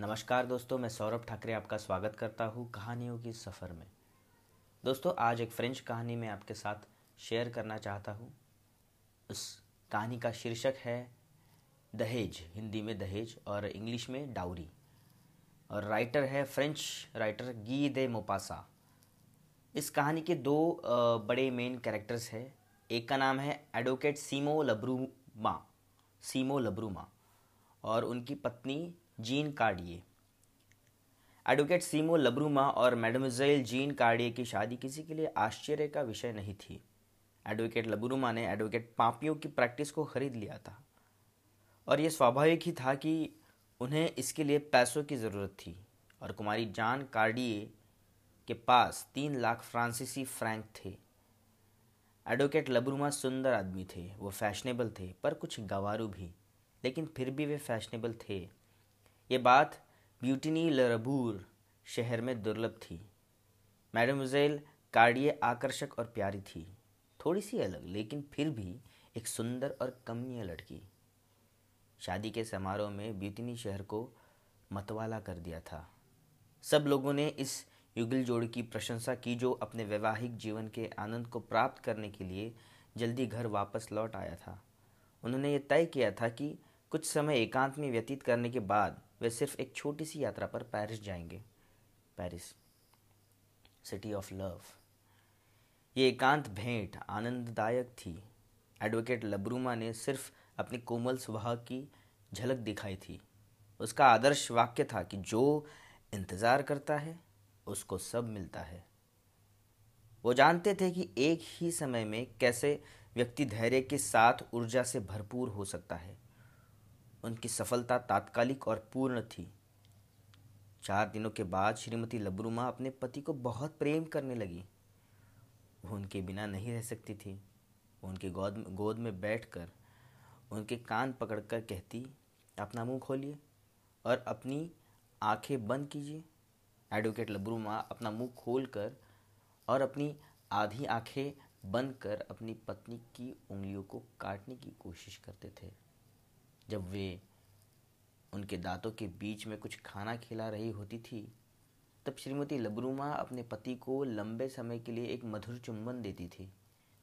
नमस्कार दोस्तों, मैं सौरभ ठाकरे आपका स्वागत करता हूँ कहानियों की सफ़र में। दोस्तों, आज एक फ्रेंच कहानी मैं आपके साथ शेयर करना चाहता हूँ। उस कहानी का शीर्षक है, दहेज, हिंदी में दहेज और इंग्लिश में डाउरी। और राइटर है फ्रेंच राइटर गी दे मोपासा। इस कहानी के दो बड़े मेन कैरेक्टर्स हैं। एक का नाम है एडवोकेट सीमो लब्रूमा सीमो लब्रूमा। और उनकी पत्नी जीन कार्डिए एडवोकेट सीमो लब्रूमा और मैडमजेल जीन कार्डिए की शादी किसी के लिए आश्चर्य का विषय नहीं थी। एडवोकेट लब्रूमा ने एडवोकेट पापियों की प्रैक्टिस को खरीद लिया था। और यह स्वाभाविक ही था कि उन्हें इसके लिए पैसों की ज़रूरत थी। और कुमारी जान कार्डिए के पास तीन लाख फ्रांसीसी फ्रैंक थे। एडवोकेट लब्रूमा सुंदर आदमी थे, वो फैशनेबल थे, पर कुछ गवारू भी। लेकिन फिर भी वे फैशनेबल थे। ये बात ब्यूटिनी लरबूर शहर में दुर्लभ थी। मैडमजेल कार्डिये आकर्षक और प्यारी थी। थोड़ी सी अलग, लेकिन फिर भी एक सुंदर और कमनीय लड़की। शादी के समारोह में ब्यूटिनी शहर को मतवाला कर दिया था। सब लोगों ने इस युगल जोड़ की प्रशंसा की, जो अपने वैवाहिक जीवन के आनंद को प्राप्त करने के लिए जल्दी घर वापस लौट आया था। उन्होंने ये तय किया था कि कुछ समय एकांत में व्यतीत करने के बाद वे सिर्फ़ एक छोटी सी यात्रा पर पेरिस जाएँगे। Paris, city of love. ये एकांत भेंट आनंददायक थी। एडवोकेट लब्रूमा ने सिर्फ़ अपनी कोमल स्वभाव की झलक दिखाई थी। उसका आदर्श वाक्य था कि जो इंतज़ार करता है, उसको सब मिलता है। वो जानते थे कि एक ही समय में कैसे व्यक्ति धैर्य के साथ ऊर्जा से भरपूर हो सकता है। उनकी सफलता तात्कालिक और पूर्ण थी। चार दिनों के बाद श्रीमती लबरूमा अपने पति को बहुत प्रेम करने लगी। वो उनके बिना नहीं रह सकती थी। वो उनके गोद गोद में बैठकर उनके कान पकड़कर कहती, अपना मुँह खोलिए और अपनी आँखें बंद कीजिए। एडवोकेट लबरूमा अपना मुँह खोलकर और अपनी आधी आँखें बंद कर अपनी पत्नी की उंगलियों को काटने की कोशिश करते थे। जब वे उनके दांतों के बीच में कुछ खाना खिला रही होती थी, तब श्रीमती लबरूमा अपने पति को लंबे समय के लिए एक मधुर चुंबन देती थी,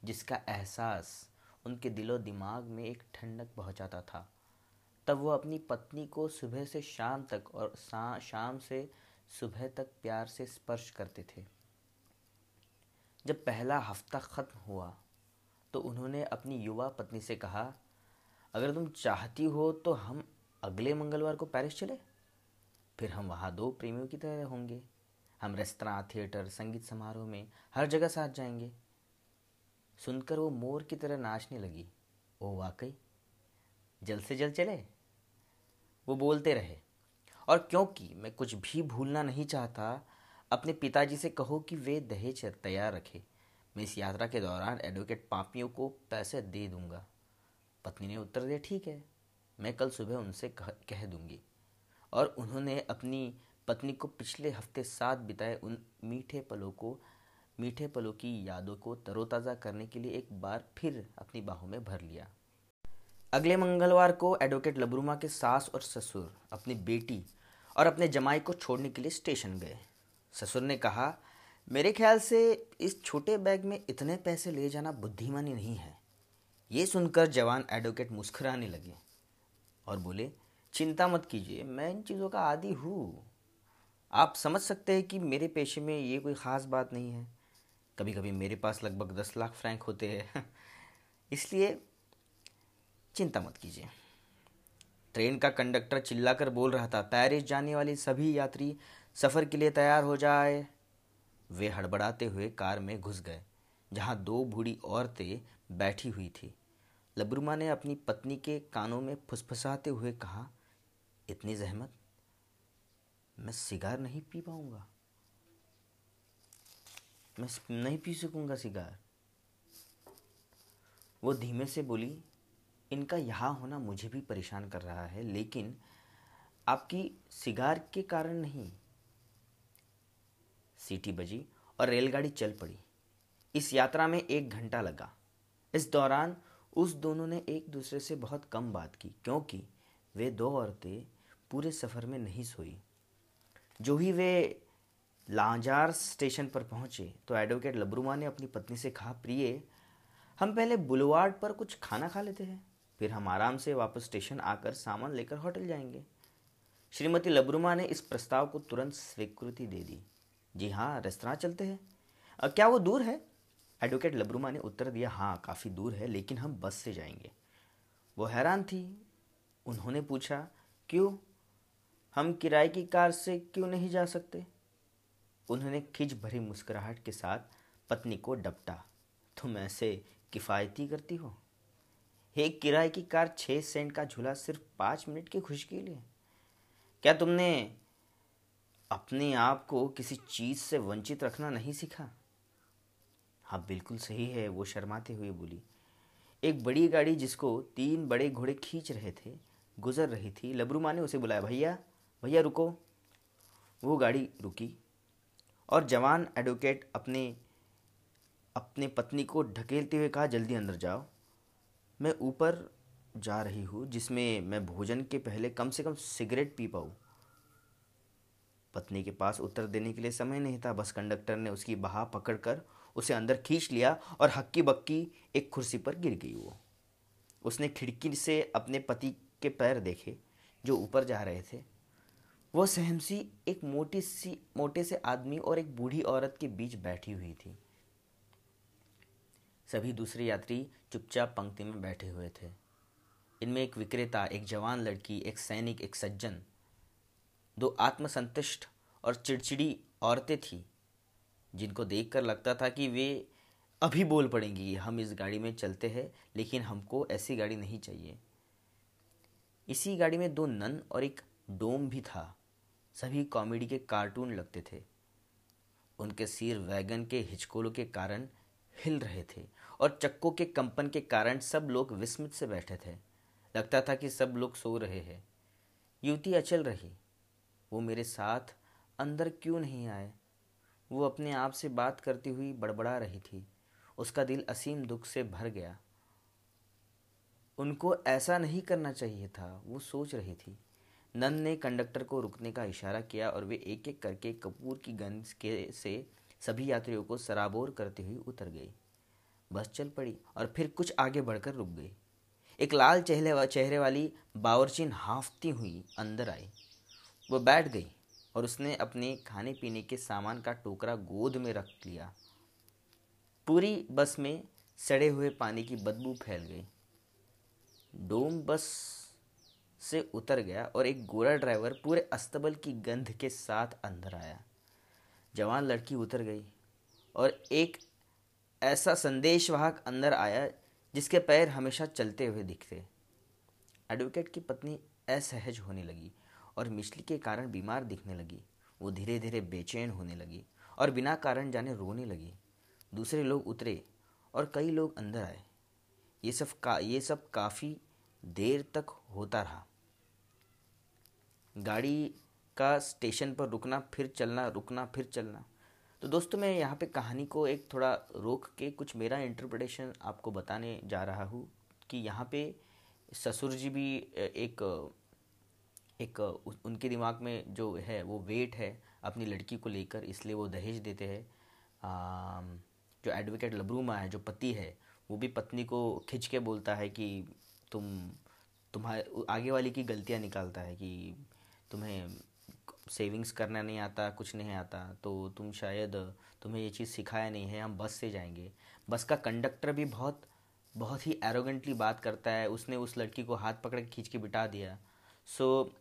जिसका एहसास उनके दिलो दिमाग में एक ठंडक पहुंचाता था। तब वो अपनी पत्नी को सुबह से शाम तक और शाम से सुबह तक प्यार से स्पर्श करते थे। जब पहला हफ़्ता ख़त्म हुआ तो उन्होंने अपनी युवा पत्नी से कहा अगर तुम चाहती हो तो हम अगले मंगलवार को पेरिस चले। फिर हम वहाँ दो प्रेमियों की तरह होंगे। हम रेस्तरा, थिएटर, संगीत समारोह में हर जगह साथ जाएँगे। सुनकर वो मोर की तरह नाचने लगी। ओ वाकई, जल्द से जल्द चले? वो बोलते रहे, और क्योंकि मैं कुछ भी भूलना नहीं चाहता, अपने पिताजी से कहो कि वे दहेज तैयार रखे। मैं इस यात्रा के दौरान एडवोकेट पापियों को पैसे दे दूँगा। पत्नी ने उत्तर दिया, ठीक है, मैं कल सुबह उनसे कह कह दूँगी। और उन्होंने अपनी पत्नी को पिछले हफ़्ते साथ बिताए उन मीठे पलों को, मीठे पलों की यादों को तरोताज़ा करने के लिए एक बार फिर अपनी बाहों में भर लिया। अगले मंगलवार को एडवोकेट लबरूमा के सास और ससुर, अपनी बेटी और अपने जमाई को छोड़ने के लिए स्टेशन गए। ससुर ने कहा, मेरे ख्याल से इस छोटे बैग में इतने पैसे ले जाना बुद्धिमानी नहीं है। ये सुनकर जवान एडवोकेट मुस्कुराने लगे और बोले, चिंता मत कीजिए, मैं इन चीज़ों का आदि हूँ। आप समझ सकते हैं कि मेरे पेशे में ये कोई ख़ास बात नहीं है। कभी कभी मेरे पास लगभग दस लाख फ्रैंक होते हैं। इसलिए चिंता मत कीजिए। ट्रेन का कंडक्टर चिल्लाकर बोल रहा था, पेरिस जाने वाली सभी यात्री सफ़र के लिए तैयार हो जाए। वे हड़बड़ाते हुए कार में घुस गए, जहाँ दो बूढ़ी औरतें बैठी हुई थी। लबरुमा ने अपनी पत्नी के कानों में फुसफुसाते हुए कहा, इतनी जहमत, मैं सिगार नहीं पी पाऊँगा। मैं नहीं पी सकूँगा सिगार। वो धीमे से बोली, इनका यहाँ होना मुझे भी परेशान कर रहा है, लेकिन आपकी सिगार के कारण नहीं। सीटी बजी और रेलगाड़ी चल पड़ी। इस यात्रा में एक घंटा लगा। इस दौरान उस दोनों ने एक दूसरे से बहुत कम बात की, क्योंकि वे दो औरतें पूरे सफ़र में नहीं सोई। जो ही वे लांजार स्टेशन पर पहुँचे तो एडवोकेट लबरुमा ने अपनी पत्नी से कहा, प्रिय, हम पहले बुलवार्ड पर कुछ खाना खा लेते हैं, फिर हम आराम से वापस स्टेशन आकर सामान लेकर होटल जाएँगे। श्रीमती लबरुमा ने इस प्रस्ताव को तुरंत स्वीकृति दे दी। जी हाँ रेस्तरा चलते हैं। क्या वो दूर है? एडवोकेट लबरुमा ने उत्तर दिया हाँ काफ़ी दूर है, लेकिन हम बस से जाएँगे। वो हैरान थी। उन्होंने पूछा, क्यों? हम किराए की कार से क्यों नहीं जा सकते? उन्होंने खिज भरी मुस्कुराहट के साथ पत्नी को डपटा तुम ऐसे किफ़ायती करती हो? एक किराए की कार छः सेंट का झूला सिर्फ़ पाँच मिनट की खुशी के लिए? क्या तुमने अपने आप को किसी चीज़ से वंचित रखना नहीं सीखा? हाँ बिल्कुल सही है, वो शर्माते हुए बोली। एक बड़ी गाड़ी जिसको तीन बड़े घोड़े खींच रहे थे, गुजर रही थी, लबरू माँ ने उसे बुलाया, भैया भैया रुको। वो गाड़ी रुकी और जवान एडवोकेट अपने अपने पत्नी को ढकेलते हुए कहा, जल्दी अंदर जाओ। मैं ऊपर जा रही हूँ, जिसमें मैं भोजन के पहले कम से कम सिगरेट पी पाऊँ। पत्नी के पास उत्तर देने के लिए समय नहीं था। बस कंडक्टर ने उसकी बहा पकड़कर उसे अंदर खींच लिया और हक्की बक्की एक कुर्सी पर गिर गई वो। उसने खिड़की से अपने पति के पैर देखे, जो ऊपर जा रहे थे। वो सहमसी एक मोटी सी, मोटे से आदमी और एक बूढ़ी औरत के बीच बैठी हुई थी। सभी दूसरे यात्री चुपचाप पंक्ति में बैठे हुए थे। इनमें एक विक्रेता, एक जवान लड़की, एक सैनिक, एक सज्जन। दो आत्मसंतुष्ट और चिड़चिड़ी औरतें थीं। जिनको देखकर लगता था कि वे अभी बोल पड़ेंगी, हम इस गाड़ी में चलते हैं, लेकिन हमको ऐसी गाड़ी नहीं चाहिए। इसी गाड़ी में दो नन और एक डोम भी था। सभी कॉमेडी के कार्टून लगते थे। उनके सिर वैगन के हिचकोलों के कारण हिल रहे थे और चक्कों के कंपन के कारण सब लोग विस्मित से बैठे थे। लगता था कि सब लोग सो रहे हैं। युवती अचल रही। वो मेरे साथ अंदर क्यों नहीं आए? वो अपने आप से बात करती हुई बड़बड़ा रही थी। उसका दिल असीम दुख से भर गया। उनको ऐसा नहीं करना चाहिए था, वो सोच रही थी। नंद ने कंडक्टर को रुकने का इशारा किया और वे एक एक करके कपूर की गंज के से सभी यात्रियों को सराबोर करती हुई उतर गई। बस चल पड़ी और फिर कुछ आगे बढ़कर रुक गई। एक लाल चेहरे चेहरे वाली बावरचीन हाफती हुई अंदर आई। वो बैठ गई। और उसने अपने खाने पीने के सामान का टोकरा गोद में रख लिया। पूरी बस में सड़े हुए पानी की बदबू फैल गई। डोम बस से उतर गया और एक गोरा ड्राइवर पूरे अस्तबल की गंध के साथ अंदर आया। जवान लड़की उतर गई और एक ऐसा संदेशवाहक अंदर आया जिसके पैर हमेशा चलते हुए दिखते। एडवोकेट की पत्नी असहज होने लगी। और मिचली के कारण बीमार दिखने लगी। वो धीरे धीरे बेचैन होने लगी और बिना कारण जाने रोने लगी। दूसरे लोग उतरे और कई लोग अंदर आए। ये सब का, ये सब काफ़ी देर तक होता रहा। गाड़ी का स्टेशन पर रुकना, फिर चलना, रुकना, फिर चलना। तो दोस्तों, मैं यहाँ पे कहानी को एक थोड़ा रोक के कुछ मेरा इंटरप्रिटेशन आपको बताने जा रहा हूँ कि यहाँ पे ससुर जी भी एक एक उनके दिमाग में जो है, वो वेट है अपनी लड़की को लेकर, इसलिए वो दहेज देते हैं। जो एडवोकेट लबरूमा है, जो पति है, वो भी पत्नी को खिंच के बोलता है कि तुम, तुम्हारे आगे वाली की गलतियाँ निकालता है कि तुम्हें सेविंग्स करना नहीं आता, कुछ नहीं आता तो तुम शायद तुम्हें ये चीज़ सिखाया नहीं है, हम बस से जाएँगे। बस का कंडक्टर भी बहुत बहुत ही एरोगेंटली बात करता है, उसने उस लड़की को हाथ पकड़ के खींच के बिठा दिया। सो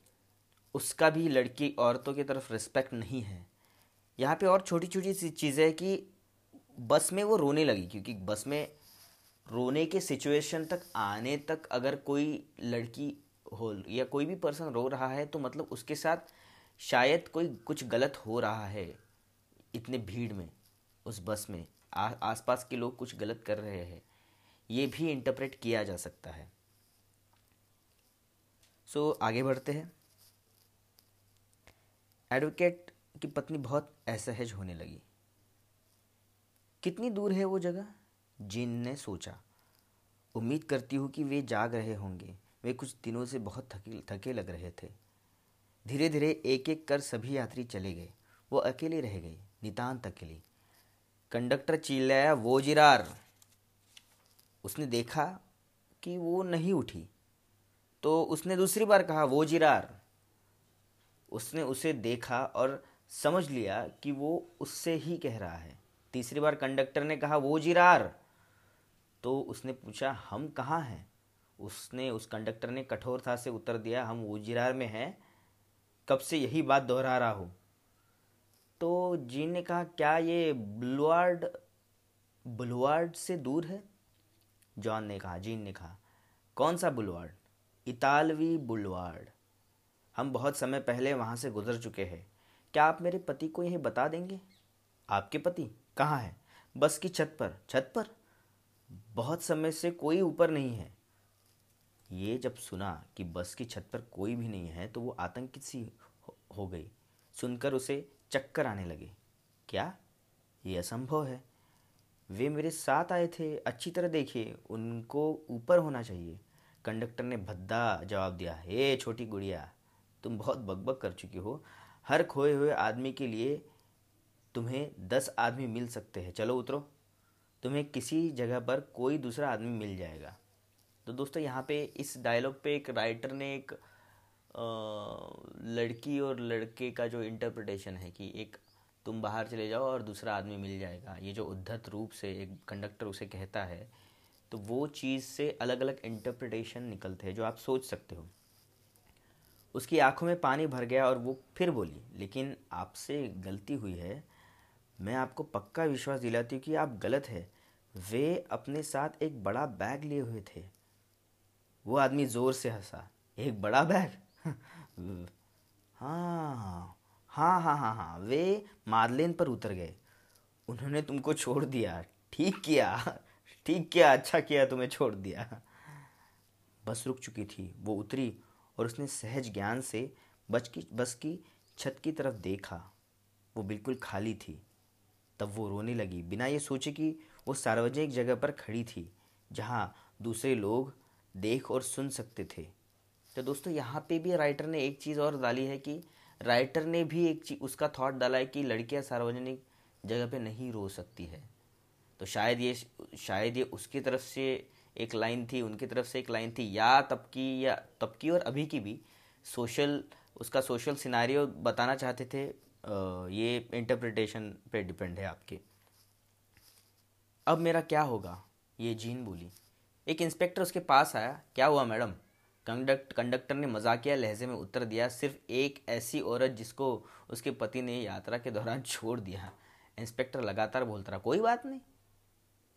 उसका भी लड़की औरतों की तरफ़ रिस्पेक्ट नहीं है। यहाँ पे और छोटी छोटी सी चीज़ें कि बस में वो रोने लगी क्योंकि बस में रोने के सिचुएशन तक आने तक अगर कोई लड़की हो या कोई भी पर्सन रो रहा है तो मतलब उसके साथ शायद कोई कुछ गलत हो रहा है इतने भीड़ में उस बस में। आसपास के लोग कुछ गलत कर रहे हैं। ये भी इंटरप्रेट किया जा सकता है। सो so, आगे बढ़ते हैं। एडवोकेट की पत्नी बहुत असहज होने लगी। कितनी दूर है वो जगह? जिन ने सोचा। उम्मीद करती हूँ कि वे जाग रहे होंगे। वे कुछ दिनों से बहुत थके थके लग रहे थे। धीरे धीरे एक एक कर सभी यात्री चले गए। वो अकेले रह गई नितांत अकेली। कंडक्टर चिल्लाया, वो जिरार! उसने देखा कि वो नहीं उठी। तो उसने दूसरी बार कहा, वो जिरार! उसने उसे देखा और समझ लिया कि वो उससे ही कह रहा है। तीसरी बार कंडक्टर ने कहा, वो जिरार। तो उसने पूछा, हम कहाँ हैं? उसने, उस कंडक्टर ने कठोरता से उत्तर दिया, हम उजिरार में हैं। कब से यही बात दोहरा रहा हूँ? तो जीन ने कहा, क्या ये बुलवार्ड बुलवार्ड से दूर है? जॉन ने कहा, जीन ने कहा, कौन सा बुलवार्ड इतालवी बुलवार्ड हम बहुत समय पहले वहाँ से गुजर चुके हैं। क्या आप मेरे पति को यही बता देंगे? आपके पति? कहाँ है? बस की छत पर। छत पर? बहुत समय से कोई ऊपर नहीं है। ये जब सुना कि बस की छत पर कोई भी नहीं है तो वो आतंकित सी हो गई। सुनकर उसे चक्कर आने लगे। क्या? ये असंभव है। वे मेरे साथ आए थे। अच्छी तरह देखिए, उनको ऊपर होना चाहिए। कंडक्टर ने भद्दा जवाब दिया, हे छोटी गुड़िया तुम बहुत बकबक कर चुकी हो। हर खोए हुए आदमी के लिए तुम्हें दस आदमी मिल सकते हैं। चलो उतरो। तुम्हें किसी जगह पर कोई दूसरा आदमी मिल जाएगा। तो दोस्तों, यहाँ पे इस डायलॉग पे एक राइटर ने एक लड़की और लड़के का जो इंटरप्रिटेशन है कि एक तुम बाहर चले जाओ और दूसरा आदमी मिल जाएगा। ये जो उद्धत रूप से एक कंडक्टर उसे कहता है तो वो चीज़ से अलग अलग इंटरप्रिटेशन निकलते हैं जो आप सोच सकते हो। उसकी आँखों में पानी भर गया और वो फिर बोली, लेकिन आपसे गलती हुई है। मैं आपको पक्का विश्वास दिलाती हूँ कि आप गलत है। वे अपने साथ एक बड़ा बैग लिए हुए थे। वो आदमी ज़ोर से हंसा, एक बड़ा बैग? हाँ हाँ हाँ हाँ हाँ वे मादलेन पर उतर गए। उन्होंने तुमको छोड़ दिया। ठीक किया ठीक किया अच्छा किया, तुम्हें छोड़ दिया। बस रुक चुकी थी, वो उतरी और उसने सहज ज्ञान से बच की, बस की छत की तरफ़ देखा। वो बिल्कुल खाली थी। तब वो रोने लगी। बिना ये सोचे कि वो सार्वजनिक जगह पर खड़ी थी, जहाँ दूसरे लोग देख और सुन सकते थे। तो दोस्तों, यहाँ पे भी राइटर ने एक चीज़ और डाली है कि राइटर ने भी एक चीज़ उसका थॉट डाला है कि लड़कियाँ सार्वजनिक जगह पे नहीं रो सकती है। तो शायद ये शायद ये उसकी तरफ़ से एक लाइन थी, उनकी तरफ़ से एक लाइन थी, या तब की या तब की और अभी की भी, सोशल, उसका सोशल सिनारियो बताना चाहते थे ये इंटरप्रिटेशन पे डिपेंड है आपके। अब मेरा क्या होगा? ये जीन बोली। एक इंस्पेक्टर उसके पास आया। क्या हुआ, मैडम? कंडक्ट कंडक्टर ने मजाकिया लहजे में उत्तर दिया, सिर्फ़ एक ऐसी औरत जिसको उसके पति ने यात्रा के दौरान छोड़ दिया। इंस्पेक्टर लगातार बोलता रहा, कोई बात नहीं।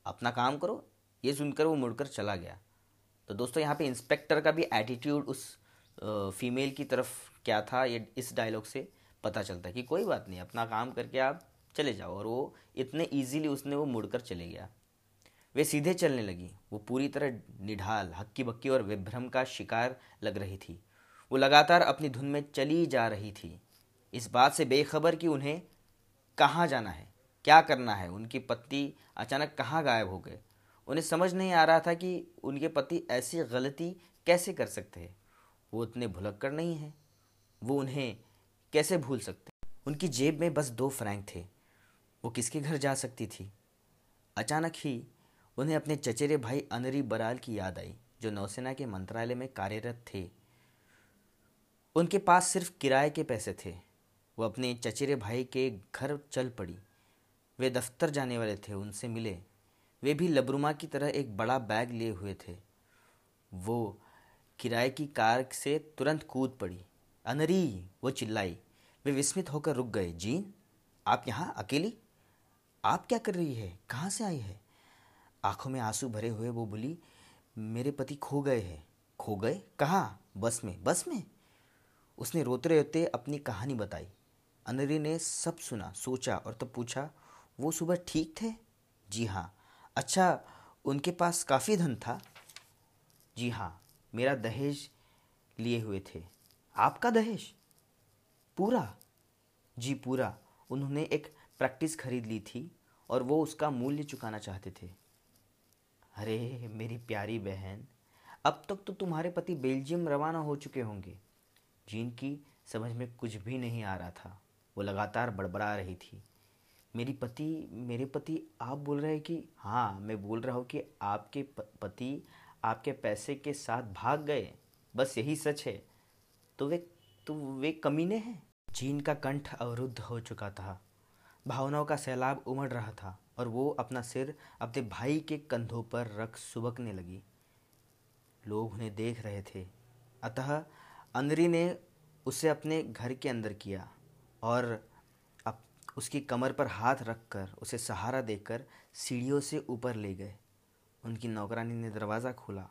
अपना काम करो ये सुनकर वो मुड़कर चला गया। तो दोस्तों, यहाँ पे इंस्पेक्टर का भी एटीट्यूड उस फीमेल की तरफ़ क्या था, ये इस डायलॉग से पता चलता है कि कोई बात नहीं, अपना काम करके आप चले जाओ। और वो इतने ईजीली उसने वो मुड़कर चले गया। वे सीधे चलने लगी। वो पूरी तरह निढाल हक्की बक्की और विभ्रम का शिकार लग रही थी। वो लगातार अपनी धुन में चली जा रही थी। इस बात से बेखबर कि उन्हें कहाँ जाना है, क्या करना है, उनकी पति अचानक कहाँ गायब हो गए। उन्हें समझ नहीं आ रहा था कि उनके पति ऐसी गलती कैसे कर सकते हैं। वो उतने भुलक्कड़ नहीं हैं। वो उन्हें कैसे भूल सकते उनकी जेब में बस दो फ्रैंक थे। वो किसके घर जा सकती थी? अचानक ही उन्हें अपने चचेरे भाई अनरी बराल की याद आई, जो नौसेना के मंत्रालय में कार्यरत थे। उनके पास सिर्फ़ किराए के पैसे थे। वो अपने चचेरे भाई के घर चल पड़ी। वे दफ्तर जाने वाले थे। उनसे मिले। वे भी लबरुमा की तरह एक बड़ा बैग लिए हुए थे। वो किराए की कार से तुरंत कूद पड़ी। अनरी, वो चिल्लाई। वे विस्मित होकर रुक गए। जी, आप यहाँ अकेली? आप क्या कर रही है? कहाँ से आई है? आँखों में आँसू भरे हुए वो बोली, मेरे पति खो गए हैं। खो गए? कहाँ? बस में? बस में? उसने रोते रोते अपनी कहानी बताई। अनरी ने सब सुना, सोचा और तब पूछा, वो सुबह ठीक थे? जी हाँ। अच्छा उनके पास काफ़ी धन था। जी हाँ मेरा दहेज लिए हुए थे। आपका दहेज? पूरा? जी पूरा। उन्होंने एक प्रैक्टिस खरीद ली थी और वो उसका मूल्य चुकाना चाहते थे। अरे, मेरी प्यारी बहन, अब तक तो तुम्हारे पति बेल्जियम रवाना हो चुके होंगे। जिनकी समझ में कुछ भी नहीं आ रहा था। वो लगातार बड़बड़ा रही थी। मेरी पति, मेरे पति, आप बोल रहे हैं कि हाँ मैं बोल रहा हूँ कि आपके पति आपके पैसे के साथ भाग गए। बस यही सच है। तो वे तो वे कमीने हैं। जीन का कंठ अवरुद्ध हो चुका था। भावनाओं का सैलाब उमड़ रहा था और वो अपना सिर अपने भाई के कंधों पर रख सुबकने लगी। लोग उन्हें देख रहे थे। अतः अंदरी ने उसे अपने घर के अंदर किया और उसकी कमर पर हाथ रखकर उसे सहारा देकर सीढ़ियों से ऊपर ले गए। उनकी नौकरानी ने दरवाज़ा खोला।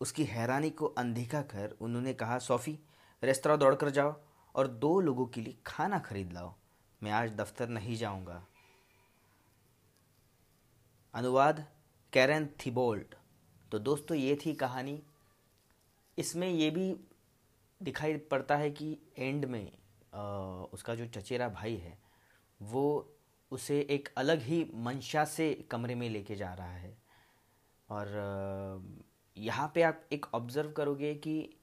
उसकी हैरानी को अनदेखा कर उन्होंने कहा सोफ़ी रेस्तरा दौड़ कर जाओ और दो लोगों के लिए खाना खरीद लाओ। मैं आज दफ्तर नहीं जाऊँगा। अनुवाद कैरन थिबोल्ट। तो दोस्तों ये थी कहानी। इसमें ये भी दिखाई पड़ता है कि एंड में आ, उसका जो चचेरा भाई है वो उसे एक अलग ही मंशा से कमरे में लेके जा रहा है। और यहाँ पे आप एक ऑब्ज़र्व करोगे कि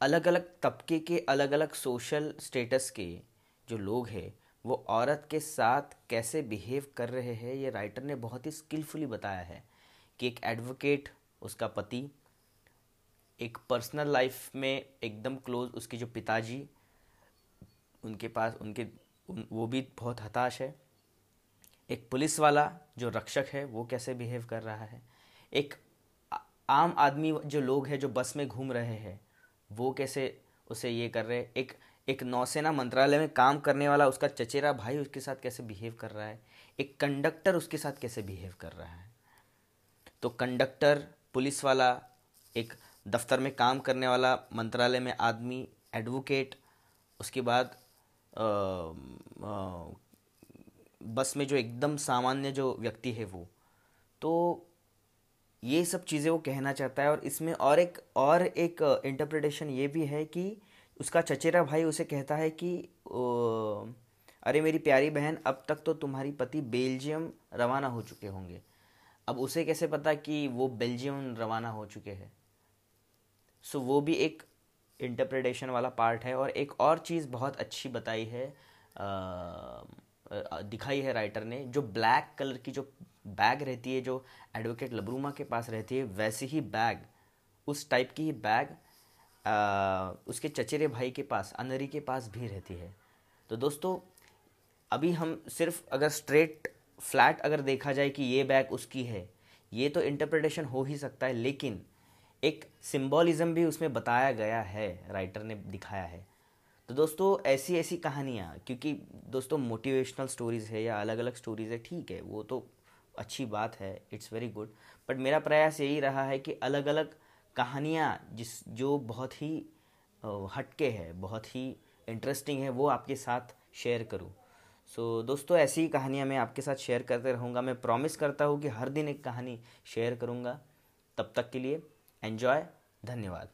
अलग अलग तबके के अलग अलग सोशल स्टेटस के जो लोग हैं वो औरत के साथ कैसे बिहेव कर रहे हैं ये राइटर ने बहुत ही स्किलफुली बताया है कि एक एडवोकेट उसका पति एक पर्सनल लाइफ में एकदम क्लोज उसके जो पिताजी उनके पास उनके उन, वो भी बहुत हताश है। एक पुलिस वाला जो रक्षक है, वो कैसे बिहेव कर रहा है? एक आम आदमी जो लोग हैं, जो बस में घूम रहे हैं, वो कैसे उसे ये कर रहे हैं? एक एक नौसेना मंत्रालय में काम करने वाला उसका चचेरा भाई उसके साथ कैसे बिहेव कर रहा है? एक कंडक्टर उसके साथ कैसे बिहेव कर रहा है? तो कंडक्टर पुलिस वाला, एक दफ्तर में काम करने वाला मंत्रालय में आदमी एडवोकेट उसके बाद बस में जो एकदम सामान्य जो व्यक्ति है वो। तो ये सब चीज़ें वो कहना चाहता है और इसमें और एक और एक इंटरप्रिटेशन ये भी है कि उसका चचेरा भाई उसे कहता है कि अरे मेरी प्यारी बहन, अब तक तो तुम्हारी पति बेल्जियम रवाना हो चुके होंगे। अब उसे कैसे पता कि वो बेल्जियम रवाना हो चुके हैं? सो वो भी एक इंटरप्रिटेशन वाला पार्ट है और एक और चीज़ बहुत अच्छी बताई है आ, दिखाई है राइटर ने जो ब्लैक कलर की जो बैग रहती है जो एडवोकेट लबरूमा के पास रहती है वैसी ही बैग उस टाइप की ही बैग आ, उसके चचेरे भाई के पास अनरी के पास भी रहती है। तो दोस्तों अभी हम सिर्फ़ अगर स्ट्रेट फ्लैट अगर देखा जाए कि ये बैग उसकी है ये तो इंटरप्रिटेशन हो ही सकता है लेकिन एक सिंबॉलिज्म भी उसमें बताया गया है राइटर ने दिखाया है। तो दोस्तों ऐसी ऐसी कहानियाँ क्योंकि दोस्तों मोटिवेशनल स्टोरीज़ है या अलग अलग स्टोरीज़ है ठीक है वो तो अच्छी बात है इट्स वेरी गुड बट मेरा प्रयास यही रहा है कि अलग अलग कहानियाँ जिस जो बहुत ही हटके है बहुत ही इंटरेस्टिंग है वो आपके साथ शेयर करूँ। सो so, दोस्तों ऐसी ही कहानियाँ मैं आपके साथ शेयर करते रहूँगा। मैं प्रॉमिस करता हूँ कि हर दिन एक कहानी शेयर करूँगा। तब तक के लिए एन्जॉय धन्यवाद।